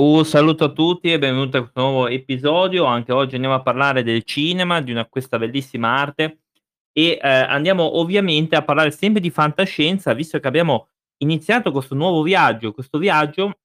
Un saluto a tutti e benvenuti a questo nuovo episodio. Anche oggi andiamo a parlare del cinema, di una questa bellissima arte e, ehm, andiamo ovviamente a parlare sempre di fantascienza, visto che abbiamo iniziato questo nuovo viaggio questo viaggio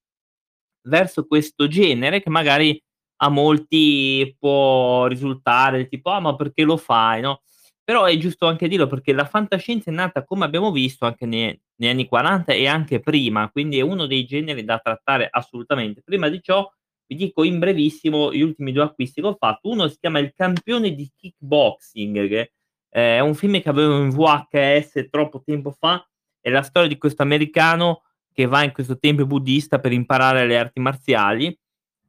verso questo genere che magari a molti può risultare tipo: "Ah, ma perché lo fai?" No, però è giusto anche dirlo perché la fantascienza è nata, come abbiamo visto, anche ne negli anni '40 e anche prima, quindi è uno dei generi da trattare assolutamente. Prima di ciò vi dico in brevissimo gli ultimi 2 acquisti che ho fatto. Uno si chiama Il campione di kickboxing, che è un film che avevo in VHS troppo tempo fa, è la storia di questo americano che va in questo tempio buddista per imparare le arti marziali.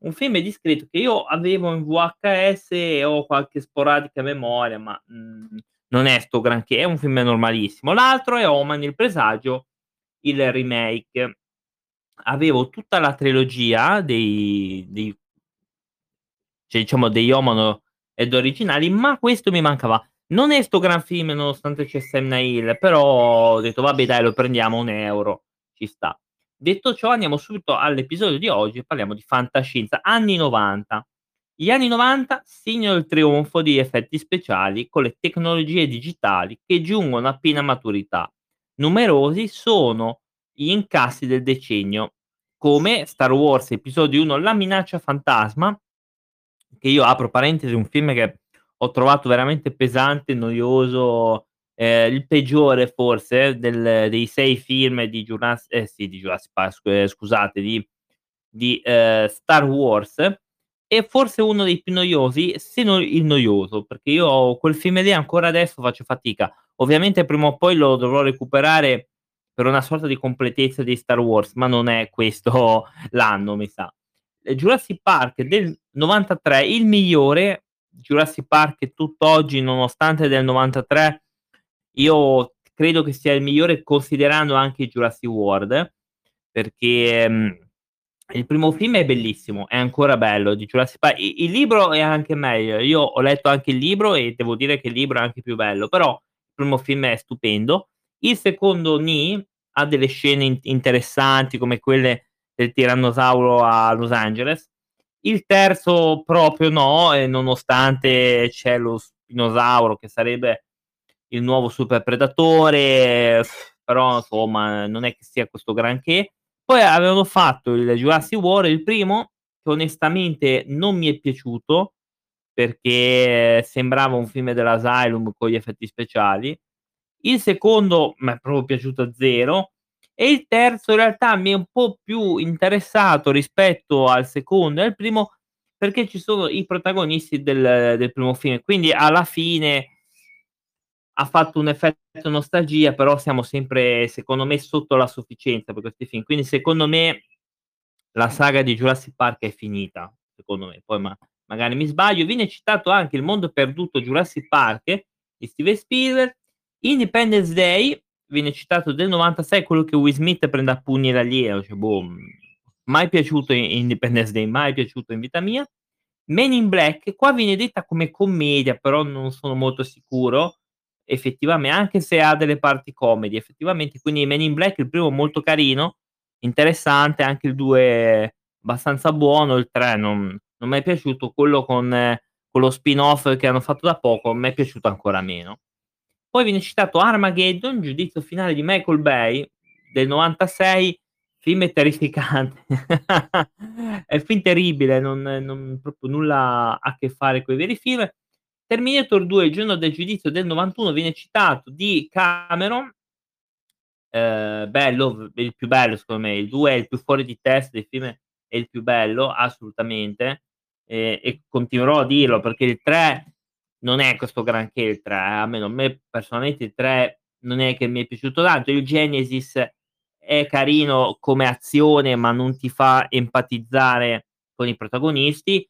Un film discreto che io avevo in VHS e ho qualche sporadica memoria, ma, mhmm, non è 'sto granché, è un film normalissimo. L'altro è Omen, il presagio, il remake. Avevo tutta la trilogia dei dei cioè diciamo degli Omen ed originali, ma questo mi mancava. Non è 'sto gran film nonostante c'è Sam Neill, però ho detto: "Vabbè dai, lo prendiamo a 1 €, ci sta". Detto ciò, andiamo subito all'episodio di oggi e parliamo di fantascienza. Anni '90. Gli anni '90 segnano il trionfo di effetti speciali con le tecnologie digitali che giungono a piena maturità. Numerosi sono gli incassi del decennio, come Star Wars Episodio 1: La minaccia fantasma che io apro parentesi, un film che ho trovato veramente pesante, noioso, ehm, il peggiore forse del dei 6 film di Jurass eh sì, di Jurassic Park ehm, scusate, di di, ehm, Star Wars e forse uno dei più noiosi, se non il noioso, perché io quel film lì ancora adesso faccio fatica. Ovviamente prima o poi lo dovrò recuperare per una sorta di completezza di Star Wars, ma non è questo l'anno mi sa. Jurassic Park del '93, il migliore, Jurassic Park tutt'oggi, nonostante del '93, io credo che sia il migliore considerando anche Jurassic World, perché, mhmm, il primo film è bellissimo, è ancora bello di Jurassic Pa i il libro è anche meglio. Io ho letto anche il libro e devo dire che il libro è anche più bello, però il primo film è stupendo. Il secondo nì, ha delle scene in interessanti come quelle del tirannosauro a Los Angeles. Il terzo proprio no, e nonostante c'è lo spinosauro che sarebbe il nuovo super predatore, però insomma non è che sia questo granché. Poi avevano fatto il Jurassic World, il primo, che onestamente non mi è piaciuto, perché sembrava un film dell'Asylum con gli effetti speciali. Il secondo m'è proprio piaciuto 0 e il terzo in realtà mi è un po' più interessato rispetto al secondo e al primo, perché ci sono i protagonisti del del primo film. Quindi alla fine ha fatto un effetto nostalgia, però siamo sempre, secondo me, sotto la sufficienza per questi film. Quindi secondo me la saga di Jurassic Park è finita, secondo me, poi ma magari mi sbaglio. Viene citato anche Il mondo perduto Jurassic Park di Steven Spielberg. Independence Day viene citato del '96, quello che Will Smith prende a pugni l'alieno, cioè boh, mhmm, mai piaciuto I Independence Day, mai piaciuto in vita mia. Men in Black, qua viene detta come commedia, però non sono molto sicuro effettivame anche se ha delle parti comedy, effettivamente, quindi Men in Black il primo molto carino, interessante, anche il 2 abbastanza buono, il 3 non non m'è piaciuto, quello con con lo spin-off che hanno fatto da poco m'è piaciuto ancora meno. Poi viene citato Armageddon, giudizio finale di Michael Bay del '96, film terrificante. È film terribile, non non proprio nulla a che fare coi veri film. Terminator 2, il giorno del giudizio del '91 viene citato di Cameron. Ehm, bello, il più bello secondo me, il 2 è il più fuori di testa dei film, è il più bello assolutamente, e e continuerò a dirlo perché il 3 non è questo granché il 3 eh, almeno a me personalmente il 3 non è che mi è piaciuto tanto. Il Genesis è carino come azione, ma non ti fa empatizzare con i protagonisti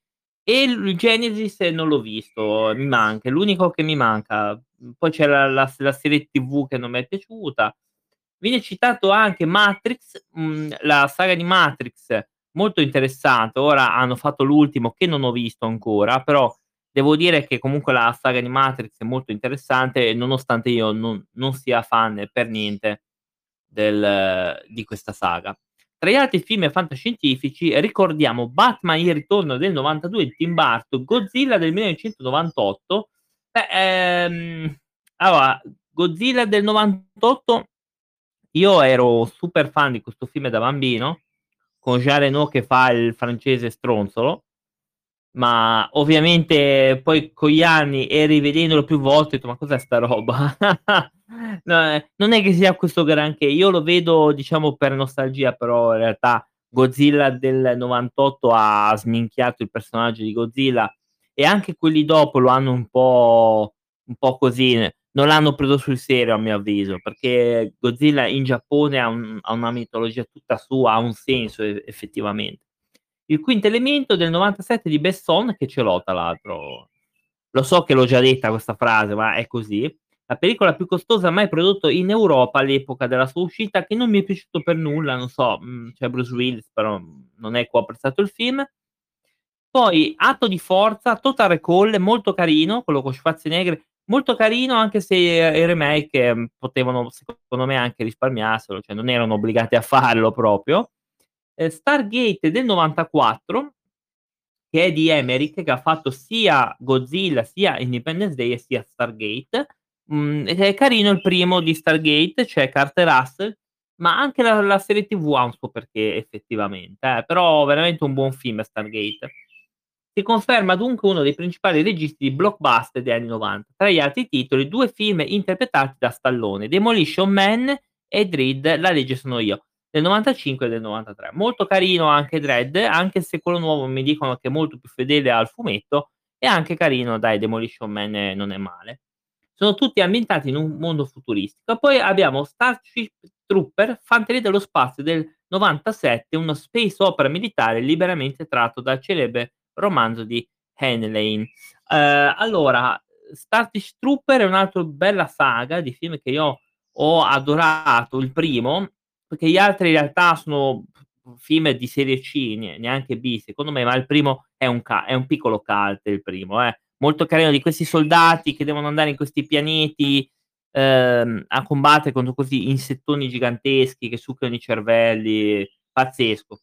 e il Genesis non l'ho visto, mi manca, è l'unico che mi manca. Mhmm, poi c'è la la serie TV che non m'è piaciuta. Viene citato anche Matrix, mhmm, la saga di Matrix, molto interessante. Ora hanno fatto l'ultimo che non ho visto ancora, però devo dire che comunque la saga di Matrix è molto interessante, nonostante io non non sia fan per niente del di questa saga. Tra gli altri film fantascientifici ricordiamo Batman il ritorno del '92 di Tim Burton, Godzilla del 1998. Beh, ehm, allora, Godzilla del '98 io ero super fan di questo film da bambino, con Jean Reno che fa il francese stronzolo, ma ovviamente poi con gli anni e rivedendolo più volte ho detto: "Ma cos'è sta roba?" No, ehm, non è che sia questo granché. Io lo vedo diciamo per nostalgia, però in realtà Godzilla del '98 ha sminchiato il personaggio di Godzilla e anche quelli dopo lo hanno un po' un po' così, non l'hanno preso sul serio a mio avviso, perché Godzilla in Giappone ha un ha una mitologia tutta sua, ha un senso effettivamente. Il quinto elemento del '97 di Besson, che ce l'ho tra l'altro. Lo so che l'ho già detta questa frase, ma è così. La pellicola più costosa mai prodotto in Europa all'epoca della sua uscita, che non mi è piaciuto per nulla, non so, mhmm, c'è Bruce Willis, però non è ho apprezzato il film. Poi Atto di forza, Total Recall, molto carino, quello con Schwarzenegger, molto carino anche se i remake, mhmm, potevano secondo me anche risparmiarselo, cioè non erano obbligati a farlo proprio. Ehm, Stargate del '94 che è di Emmerich, che ha fatto sia Godzilla, sia Independence Day e sia Stargate. Ed è carino il primo di Stargate, c'è Carter Russell, ma anche la la serie TV ha un suo perché effettivamente, eh, però veramente un buon film Stargate. Si conferma dunque uno dei principali registi di blockbuster degli anni '90. Tra gli altri titoli, 2 film interpretati da Stallone: Demolition Man e Dredd: La legge sono io, del '95 e del '93. Molto carino anche Dredd, anche se quello nuovo mi dicono che è molto più fedele al fumetto, è anche carino dai, Demolition Man non è male. Sono tutti ambientati in un mondo futuristico. Poi abbiamo Starship Trooper, Fanteria dello spazio del '97, uno space opera militare liberamente tratto dal celebre romanzo di Heinlein. Ehm, allora, Starship Trooper è un'altra bella saga di film che io ho adorato, il primo, perché gli altri in realtà sono film di serie C, ne neanche B secondo me, ma il primo è un ca è un piccolo cult il primo, eh. Molto carino di questi soldati che devono andare in questi pianeti, ehm, a combattere contro questi insettoni giganteschi che succhiano i cervelli, pazzesco.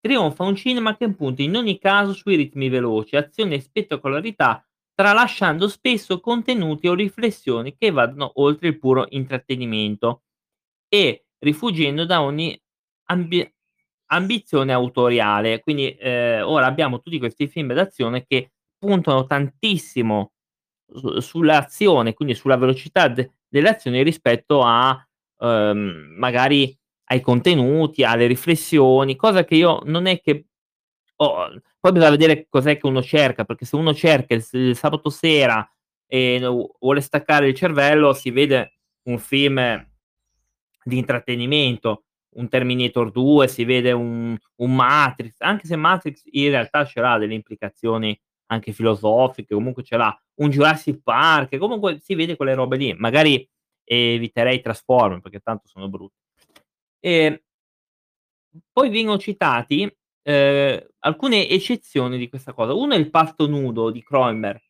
Trionfa un cinema che punta in ogni caso sui ritmi veloci, azione e spettacolarità, tralasciando spesso contenuti o riflessioni che vadano oltre il puro intrattenimento e rifuggendo da ogni ambi ambizione autoriale. Quindi, ehm, ora abbiamo tutti questi film d'azione che puntano tantissimo su sull'azione, quindi sulla velocità de delle azioni rispetto a, uhm, magari ai contenuti, alle riflessioni, cosa che io non è che ho poi bisogna vedere cos'è che uno cerca, perché se uno cerca il il sabato sera e vuole staccare il cervello, si vede un film di intrattenimento, un Terminator 2, si vede un un Matrix, anche se Matrix in realtà ce l'ha delle implicazioni anche filosofiche, comunque ce l'ha. Un Jurassic Park, comunque si vede quelle robe lì. Magari eviterei Transformer perché tanto sono brutti. Ehm poi vengono citati, ehm, alcune eccezioni di questa cosa. Uno è Il parto nudo di Kroemer,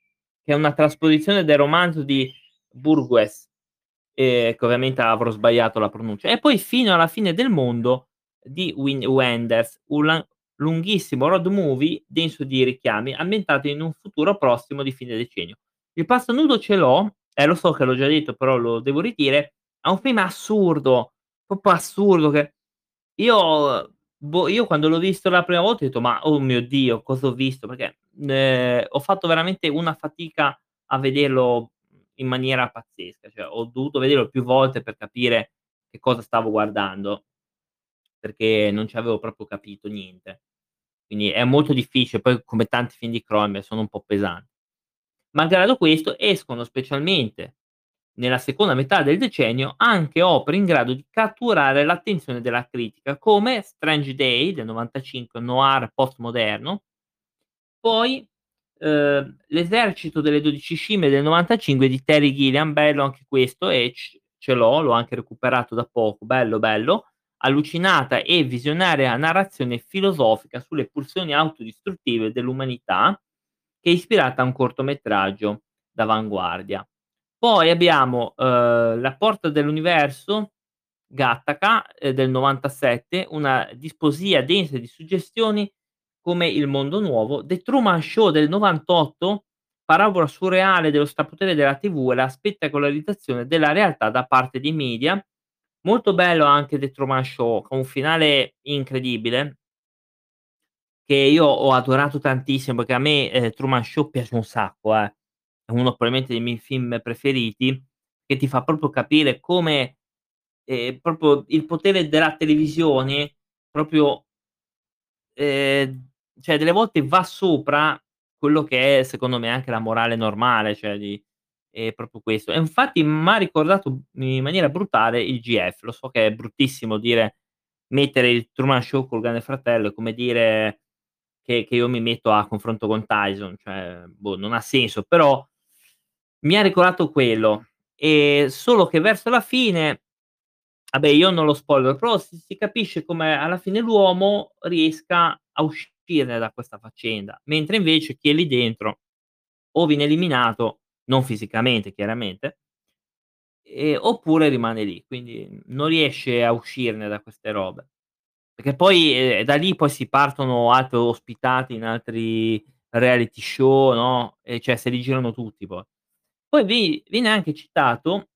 che è una trasposizione del romanzo di Burgess, ehm, che ovviamente avrò sbagliato la pronuncia. E poi Fino alla fine del mondo di Wim Wenders, un la lunghissimo road movie denso di richiami, ambientato in un futuro prossimo di fine decennio. Il parto nudo ce l'ho, eh lo so che l'ho già detto, però lo devo ridire, è un film assurdo, proprio assurdo che io boh, io quando l'ho visto la prima volta ho detto: "Ma oh mio Dio, cosa ho visto?" Perché, ehm, ho fatto veramente una fatica a vederlo in maniera pazzesca, cioè ho dovuto vederlo più volte per capire che cosa stavo guardando, perché non ci avevo proprio capito niente. Quindi è molto difficile, poi come tanti film di Kroemer sono un po' pesanti. Malgrado questo escono specialmente nella seconda metà del decennio anche opere in grado di catturare l'attenzione della critica, come Strange Day del '95, noir postmoderno, poi, ehm, L'esercito delle 12 scimmie del '95 di Terry Gilliam, bello anche questo e c ce l'ho, l'ho anche recuperato da poco, bello, bello. Allucinata e visionaria narrazione filosofica sulle pulsioni autodistruttive dell'umanità, che è ispirata a un cortometraggio d'avanguardia. Poi abbiamo, uhm, La porta dell'universo Gattaca, ehm, del '97, una disposia densa di suggestioni come Il mondo nuovo, The Truman Show del '98, parabola surreale dello strapotere della TV e la spettacolarizzazione della realtà da parte dei media. Molto bello anche The Truman Show, con un finale incredibile che io ho adorato tantissimo, perché a me, ehm, Truman Show piace un sacco, eh. È uno probabilmente dei miei film preferiti, che ti fa proprio capire come, ehm, proprio il potere della televisione proprio ehm, cioè delle volte va sopra quello che è secondo me anche la morale normale, cioè di è proprio questo. E infatti m'ha ricordato in maniera brutale il GF. Lo so che è bruttissimo dire mettere il Truman Show col Grande Fratello, è come dire che che io mi metto a confronto con Tyson, cioè boh, non ha senso, però mi ha ricordato quello. Ehm, solo che verso la fine vabbè io non lo spoilero, però si si capisce come alla fine l'uomo riesca a uscire da questa faccenda, mentre invece chi è lì dentro o viene eliminato, non fisicamente chiaramente ehm, oppure rimane lì, quindi non riesce a uscirne da queste robe. Perché poi, ehm, da lì poi si partono altre ospitate in altri reality show, no, e cioè se li girano tutti poi. Poi vi viene anche citato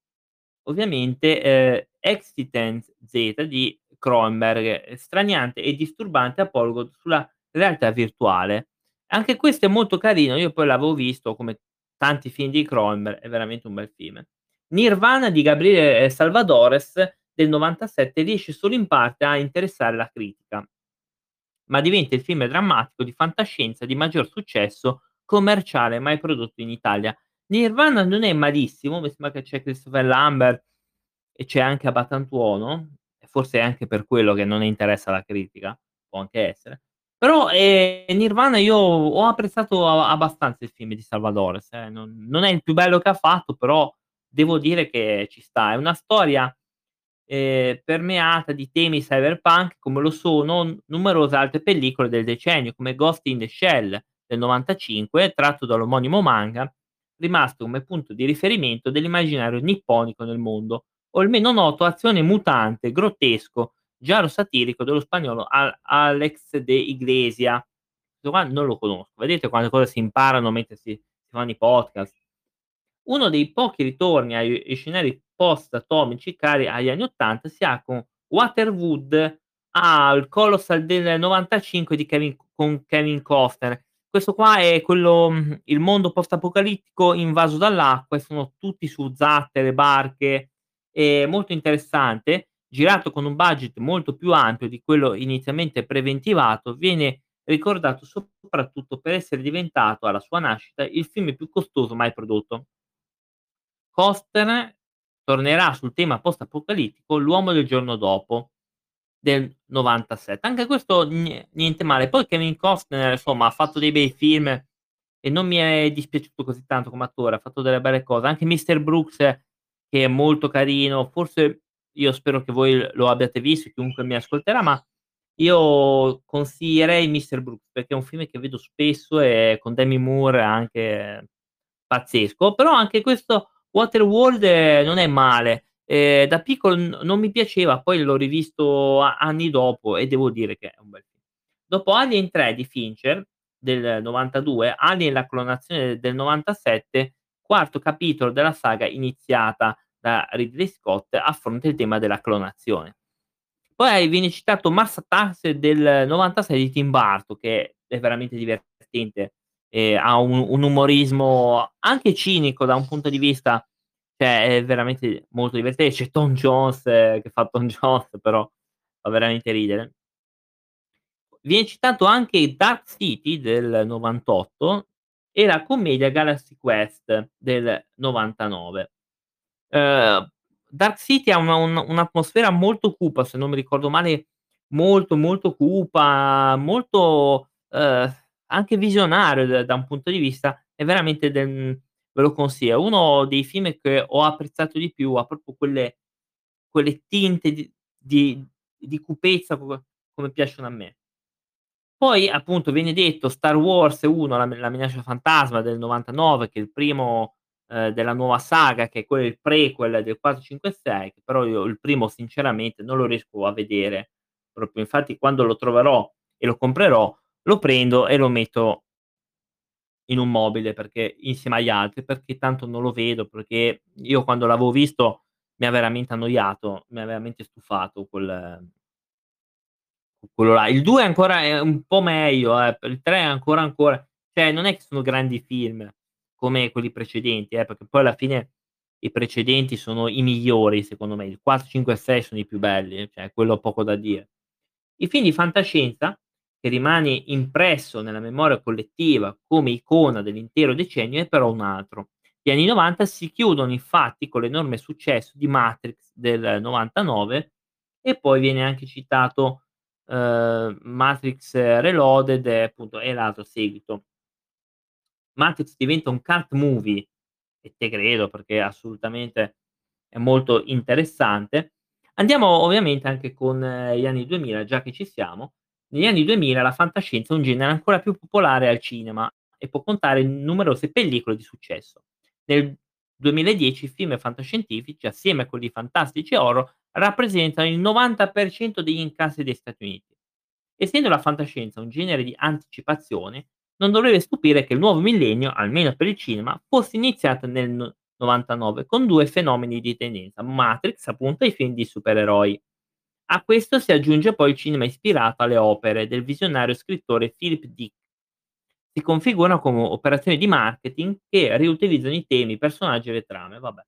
ovviamente, ehm, Existence Z di Cronenberg, straniante e disturbante apologo sulla realtà virtuale. Anche questo è molto carino, io poi l'avevo visto come tanti film di Cronenberg, è veramente un bel film. Nirvana di Gabriele, ehm, Salvadores del '97 riesce solo in parte a interessare la critica ma diventa il film drammatico di fantascienza di maggior successo commerciale mai prodotto in Italia. Nirvana non è malissimo, mi sembra che c'è Christopher Lambert e c'è anche Abbatantuono, e forse è anche per quello che non interessa la critica, può anche essere. Però, ehm, Nirvana io ho apprezzato abbastanza il film di Salvadores, eh, non non è il più bello che ha fatto, però devo dire che ci sta. È una storia, ehm, permeata di temi cyberpunk, come lo sono numerose altre pellicole del decennio, come Ghost in the Shell del '95, tratto dall'omonimo manga, rimasto come punto di riferimento dell'immaginario nipponico nel mondo, o il meno noto Azione mutante, grottesco, giallo satirico dello spagnolo A Alex de Iglesia. Questo qua non lo conosco. Vedete quante cose si imparano mentre si si fanno i podcast. Uno dei pochi ritorni ai ai scenari post-atomici cari agli anni '80 si ha con Waterworld, ah, il Colossal del '95 di Kevin con Kevin Costner. Questo qua è quello mhmm, il mondo post-apocalittico invaso dall'acqua e sono tutti su zattere, barche, è molto interessante, girato con un budget molto più ampio di quello inizialmente preventivato, viene ricordato soprattutto per essere diventato alla sua nascita il film più costoso mai prodotto. Costner tornerà sul tema post-apocalittico L'uomo del giorno dopo del '97. Anche questo nie niente male. Poi Kevin Costner insomma ha fatto dei bei film e non mi è dispiaciuto così tanto come attore, ha fatto delle belle cose. Anche Mr. Brooks che è molto carino, forse io spero che voi lo abbiate visto, chiunque mi ascolterà, ma io consiglierei Mr. Brooks perché è un film che vedo spesso e con Demi Moore anche pazzesco, però anche questo Waterworld non è male. Ehm, da piccolo n non mi piaceva, poi l'ho rivisto a anni dopo e devo dire che è un bel film. Dopo Alien 3 di Fincher del '92, Alien la clonazione del '97, quarto capitolo della saga iniziata da Ridley Scott, affronta il tema della clonazione. Poi viene citato Mars Attacks del '96 di Tim Burton, che è veramente divertente, ehm, ha un un umorismo anche cinico da un punto di vista cioè è veramente molto divertente. C'è Tom Jones che fa Tom Jones, però fa veramente ridere. Viene citato anche Dark City del '98 e la commedia Galaxy Quest del '99. Uhm, Dark City ha una un un'atmosfera molto cupa, se non mi ricordo male, molto, molto cupa, molto, uhm, anche visionario da da un punto di vista è veramente del ve lo consiglio. Uno dei film che ho apprezzato di più, ha proprio quelle quelle tinte di di di cupezza co come piacciono a me. Poi appunto viene detto Star Wars 1, la la minaccia fantasma del '99, che è il primo ehm, della nuova saga che è quello il prequel del 4, 5 e 6, che però io il primo sinceramente non lo riesco a vedere proprio. Infatti quando lo troverò e lo comprerò, lo prendo e lo metto in un mobile perché insieme agli altri, perché tanto non lo vedo, perché io quando l'avevo visto mi ha veramente annoiato, mi ha veramente stufato quel quello là. Il 2 ancora è un po' meglio, eh, il 3 ancora ancora cioè non è che sono grandi film come quelli precedenti, eh, perché poi alla fine i precedenti sono i migliori secondo me. Il 4, 5 e 6 sono i più belli, cioè quello poco da dire. I film di fantascienza, che rimane impresso nella memoria collettiva come icona dell'intero decennio, è però un altro. Gli anni '90 si chiudono infatti con l'enorme successo di Matrix del '99 e poi viene anche citato, ehm, Matrix Reloaded appunto è l'altro seguito. Matrix diventa un cult movie, e te credo perché assolutamente è molto interessante. Andiamo ovviamente anche con gli anni 2000, già che ci siamo. Negli anni 2000 la fantascienza è un genere ancora più popolare al cinema e può contare numerose pellicole di successo. Nel 2010 i film fantascientifici, assieme a quelli fantastici e horror, rappresentano il 90% degli incassi degli Stati Uniti. Essendo la fantascienza un genere di anticipazione, non dovrebbe stupire che il nuovo millennio, almeno per il cinema, fosse iniziato nel no 99 con 2 fenomeni di tendenza: Matrix appunto e i film di supereroi. A questo si aggiunge poi il cinema ispirato alle opere del visionario scrittore Philip Dick. Si configurano come operazioni di marketing che riutilizzano i temi, i personaggi e le trame, vabbè.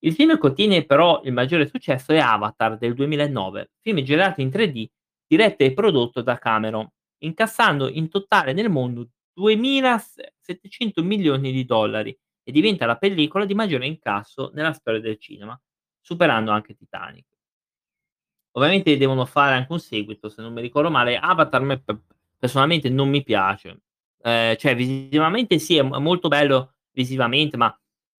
Il film che ottiene però il maggiore successo è Avatar del 2009, film girato in 3D, diretto e prodotto da Cameron, incassando in totale nel mondo 2700 milioni di dollari e diventa la pellicola di maggiore incasso nella storia del cinema, superando anche Titanic. Ovviamente devono fare anche un seguito, se non mi ricordo male. Avatar me personalmente non mi piace. Ehm, cioè visivamente sì, è molto bello visivamente, ma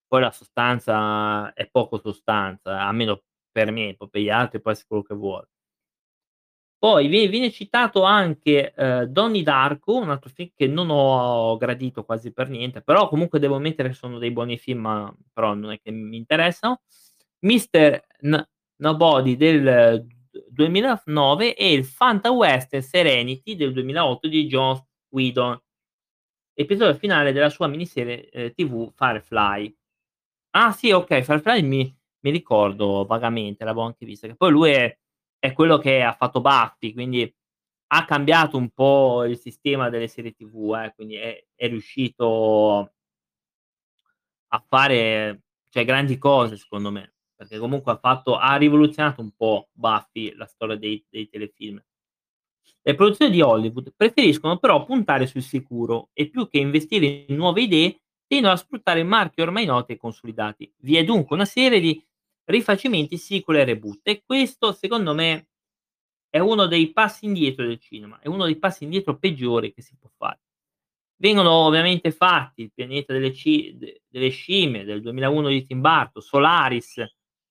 poi la sostanza è poco sostanza, almeno per me, per gli altri può esse quello che vuoi. Poi vie viene citato anche, ehm, Donnie Darko, un altro film che non ho gradito quasi per niente, però comunque devo ammettere che sono dei buoni film, ma però non è che mi interessano. Mister N Nobody del d 2009 e il fantawestern Serenity del 2008 di Joss Whedon, episodio finale della sua miniserie, ehm, TV Firefly. Ah sì, okay, Firefly mi mi ricordo vagamente, l'avevo anche vista, che poi lui è è quello che ha fatto Buffy, quindi ha cambiato un po' il sistema delle serie TV, eh, quindi è è riuscito a fare, cioè grandi cose secondo me, perché comunque ha fatto ha rivoluzionato un po' Buffy, la storia dei dei telefilm. Le produzioni di Hollywood preferiscono però puntare sul sicuro e più che investire in nuove idee, tendono a sfruttare marchi ormai noti e consolidati. Vi è dunque una serie di rifacimenti, sequel e reboot e questo secondo me è uno dei passi indietro del cinema, è uno dei passi indietro peggiori che si può fare. Vengono ovviamente fatti Il pianeta delle de delle scimmie del 2001 di Tim Burton, Solaris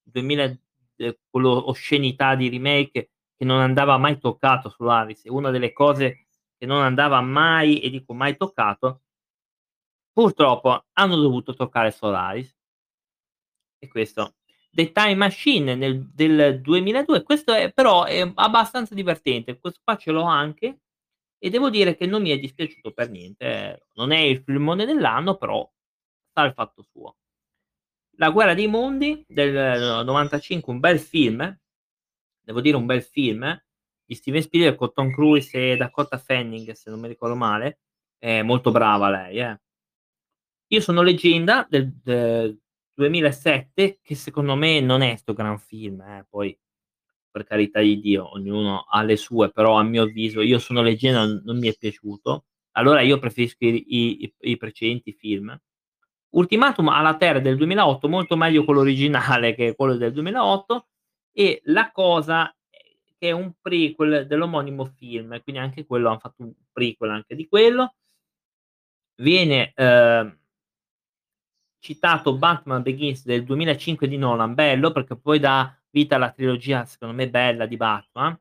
2000 ehm, quello oscenità di remake che non andava mai toccato Solaris, è una delle cose che non andava mai, e dico mai toccato purtroppo hanno dovuto toccare Solaris. E questo The Time Machine nel del 2002, questo è però è abbastanza divertente, questo qua ce l'ho anche e devo dire che non mi è dispiaciuto per niente. Non è il filmone dell'anno, però sta al fatto suo. La guerra dei mondi del no 95, un bel film, devo dire un bel film, di Steven Spielberg con Tom Cruise e Dakota Fanning, se non mi ricordo male. È molto brava lei, eh. Io sono leggenda del de 2007 che secondo me non è 'sto gran film, eh, poi per carità di Dio, ognuno ha le sue, però a mio avviso Io sono leggenda non mi è piaciuto. Allora io preferisco i i i precedenti film. Ultimatum alla Terra del 2008 molto meglio quello originale che quello del 2008 e La cosa, che è un prequel dell'omonimo film, quindi anche quello han fatto un prequel anche di quello. Viene, ehm citato Batman Begins del 2005 di Nolan, bello perché poi dà vita alla trilogia secondo me bella di Batman.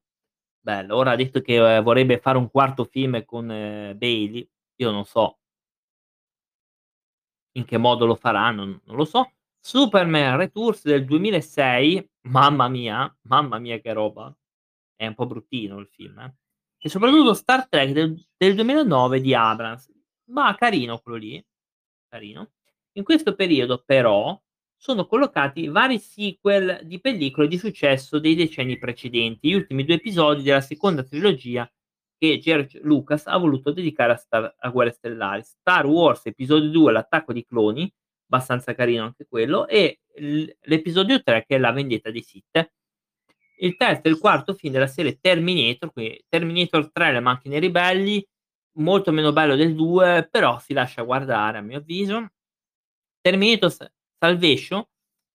Bello, ora ha detto che, ehm, vorrebbe fare un quarto film con Bailey, io non so In che modo lo faranno non lo so. Superman Returns del 2006, mamma mia, mamma mia che roba. È un po' bruttino il film, eh. E soprattutto Star Trek del del 2009 di Abrams. Mah, carino quello lì, carino. In questo periodo però, sono collocati vari sequel di pellicole di successo dei decenni precedenti, gli ultimi 2 episodi della seconda trilogia che George Lucas ha voluto dedicare a Star a Guerre Stellari. Star Wars Episodio 2: L'attacco dei cloni, abbastanza carino anche quello, e l'episodio 3 che è La vendetta dei Sith. Il terzo e il quarto film della serie Terminator, qui Terminator 3: Le macchine ribelli, molto meno bello del 2, però si lascia guardare a mio avviso. Terminator Salvation,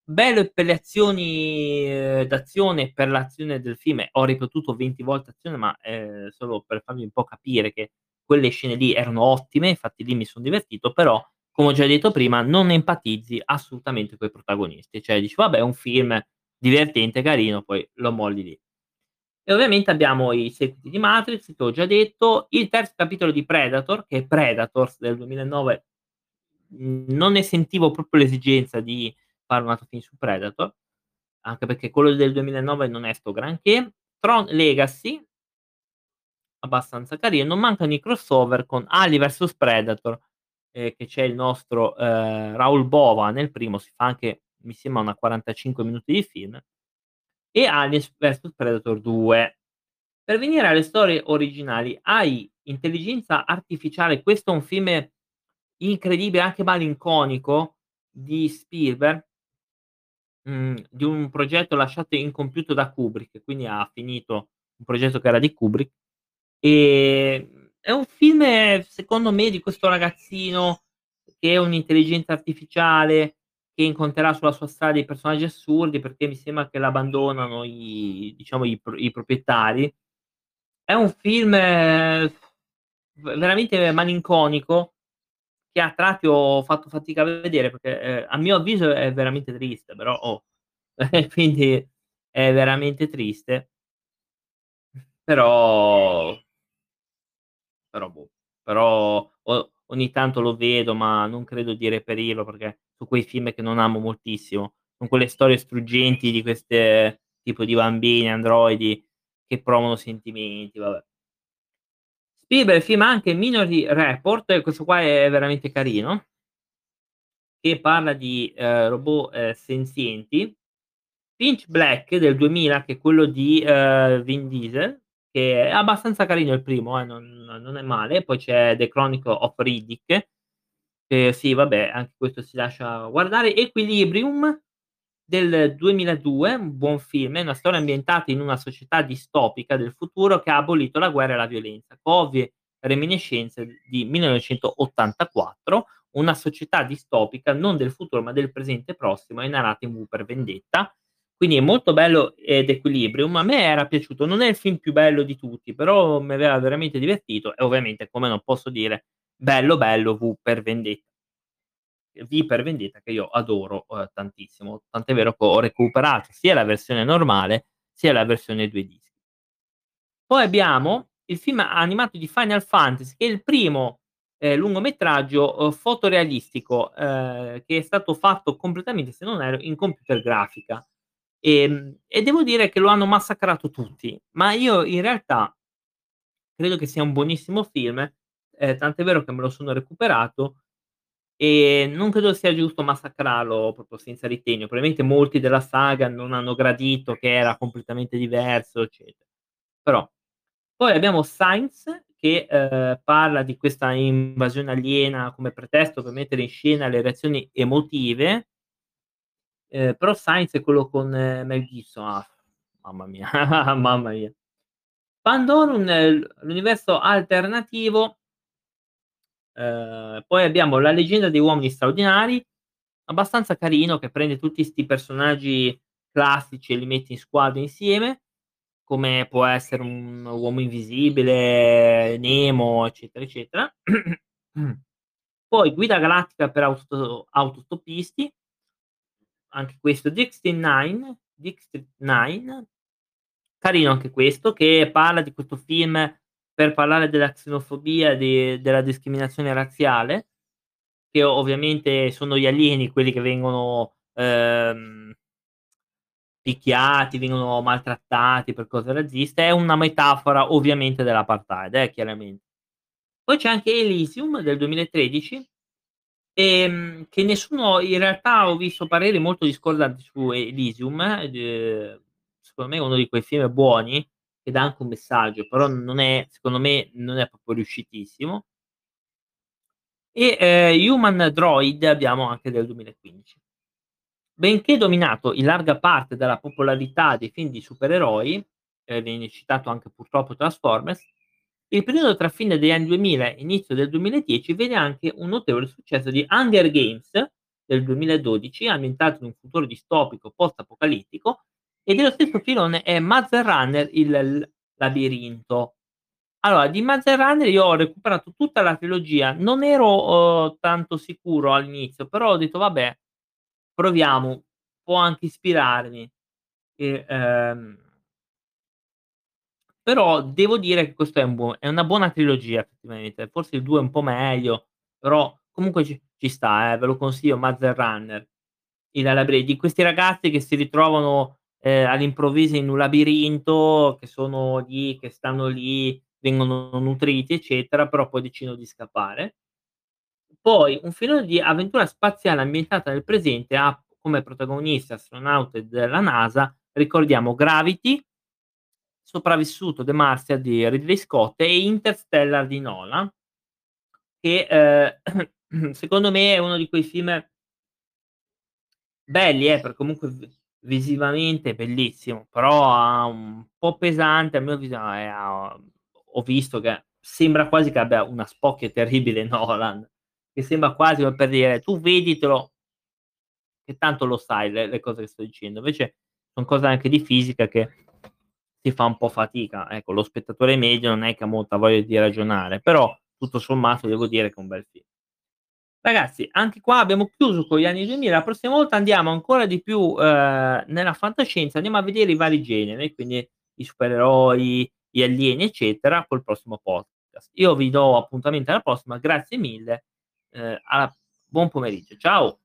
bello per le azioni, ehm, d'azione, per l'azione del film, ho ripetuto 20 volte azione, ma, ehm, solo per farvi un po' capire che quelle scene lì erano ottime, infatti lì mi son divertito, però, come ho già detto prima, non empatizzi assolutamente coi protagonisti. Cioè dici: "Vabbè è un film divertente, carino", poi lo molli lì. E ovviamente abbiamo i seguiti di Matrix, che ho già detto, il terzo capitolo di Predator, che è Predators del 2009, mhmm, non ne sentivo proprio l'esigenza di fare un altro film su Predator, anche perché quello del 2009 non è sto granché. Tron Legacy abbastanza carino, non mancano i crossover con Alien vs Predator, ehm, che c'è il nostro, ehm, Raoul Bova nel primo, si fa anche mi sembra una 45 minuti di film, e Aliens vs Predator 2. Per venire alle storie originali, AI, intelligenza artificiale, questo è un film incredibile, anche malinconico di Spielberg mhmm, di un progetto lasciato incompiuto da Kubrick, quindi ha finito un progetto che era di Kubrick. Ehm, è un film, secondo me, di questo ragazzino che è un'intelligenza artificiale, che incontrerà sulla sua strada dei personaggi assurdi, perché mi sembra che l'abbandonano i diciamo i i proprietari. È un film v veramente malinconico, che a tratti ho fatto fatica a vedere perché, ehm, a mio avviso è veramente triste, però oh, quindi è veramente triste. Però però boh, però o ogni tanto lo vedo, ma non credo di reperirlo, perché su quei film che non amo moltissimo, con quelle storie struggenti di queste tipo di bambini, androidi che provano sentimenti, vabbè. Spielberg firma anche Minority Report, questo qua è veramente carino che parla di, ehm, robot, ehm, senzienti. Pitch Black del 2000, che è quello di, ehm, Vin Diesel, che è abbastanza carino il primo eh, non non è male. Poi c'è The Chronicle of Riddick, che sì vabbè, anche questo si lascia guardare. Equilibrium del 2002, un buon film, è una storia ambientata in una società distopica del futuro che ha abolito la guerra e la violenza, con ovvie reminiscenze di 1984, una società distopica non del futuro, ma del presente prossimo, è narrata in V per Vendetta. Quindi è molto bello ed Equilibrium. A me era piaciuto, non è il film più bello di tutti, però mi aveva veramente divertito e ovviamente, come non posso dire, bello, bello V per Vende V per Vendetta che io adoro, uhm, tantissimo, tant'è vero che ho recuperato sia la versione normale, sia la versione 2 dischi. Poi abbiamo il film animato di Final Fantasy, che è il primo, ehm, lungometraggio, uhm, fotorealistico, ehm, che è stato fatto completamente, se non erro, in computer grafica. Ehm, e devo dire che lo hanno massacrato tutti, ma io in realtà credo che sia un buonissimo film, ehm, tant'è vero che me lo sono recuperato, e non credo sia giusto massacrarlo proprio senza ritegno. Probabilmente molti della saga non hanno gradito che era completamente diverso, eccetera. Però poi abbiamo Signs che, ehm, parla di questa invasione aliena come pretesto per mettere in scena le reazioni emotive. Ehm, però Signs è quello con Mel Gibson, ah, mamma mia, mamma mia. Pandorum, l l'universo alternativo ehm, poi abbiamo La leggenda degli uomini straordinari, abbastanza carino, che prende tutti 'sti personaggi classici e li mette in squadra insieme, come può essere un Uomo Invisibile, Nemo, eccetera, eccetera. Poi Guida galattica per auto autostoppisti anche questo, District 9 District 9, carino anche questo, che parla di questo film per parlare della xenofobia, de della discriminazione razziale, che ovviamente sono gli alieni quelli che vengono, ehm picchiati, vengono maltrattati per cose razziste, è una metafora ovviamente dell'apartheid, eh, chiaramente. Poi c'è anche Elysium del 2013, ehm, che nessuno in realtà ho visto pareri molto discordanti su Elysium, ehm, secondo me è uno di quei film buoni, che dà anche un messaggio, però non è secondo me non è proprio riuscitissimo. E, ehm, Human Droid abbiamo anche del 2015. Benché dominato in larga parte dalla popolarità dei film di supereroi, ehm, viene citato anche purtroppo Transformers, il periodo tra fine degli anni 2000 e inizio del 2010 vede anche un notevole successo di Hunger Games del 2012, ambientato in un futuro distopico post-apocalittico, e dello stesso filone è Maze Runner il labirinto. Allora, di Maze Runner io ho recuperato tutta la trilogia, non ero, uhm, tanto sicuro all'inizio, però ho detto: "Vabbè, proviamo, può anche ispirarmi". E, ehm però devo dire che questo è un buo è una buona trilogia effettivamente, forse il 2 è un po' meglio, però comunque ci ci sta, eh, ve lo consiglio Maze Runner. Il labre di questi ragazzi che si ritrovano, ehm, all'improvviso in un labirinto, che sono lì, che stanno lì, vengono nutriti, eccetera, però poi decidono di scappare. Poi un filone di avventura spaziale ambientata nel presente ha come protagoniste astronaute della NASA, ricordiamo Gravity Sopravvissuto, The Martian di Ridley Scott e Interstellar di Nolan che, ehm, secondo me è uno di quei film belli eh, perché comunque visivamente bellissimo, però ha un po' pesante a mio avviso a ho visto che sembra quasi che abbia una spocchia terribile Nolan, che sembra quasi per dire: "Tu veditelo" "che tanto lo sai le le cose che sto dicendo." Invece son cose anche di fisica che si fa un po' fatica. Ecco, lo spettatore medio non è che ha molta voglia di ragionare, però tutto sommato devo dire che è un bel film. Ragazzi, anche qua abbiamo chiuso con gli anni 2000, la prossima volta andiamo ancora di più, ehm, nella fantascienza, andiamo a vedere i vari generi, quindi i supereroi, gli alieni, eccetera, col prossimo podcast. Io vi do appuntamento alla prossima, grazie mille, ehm, a buon pomeriggio. Ciao.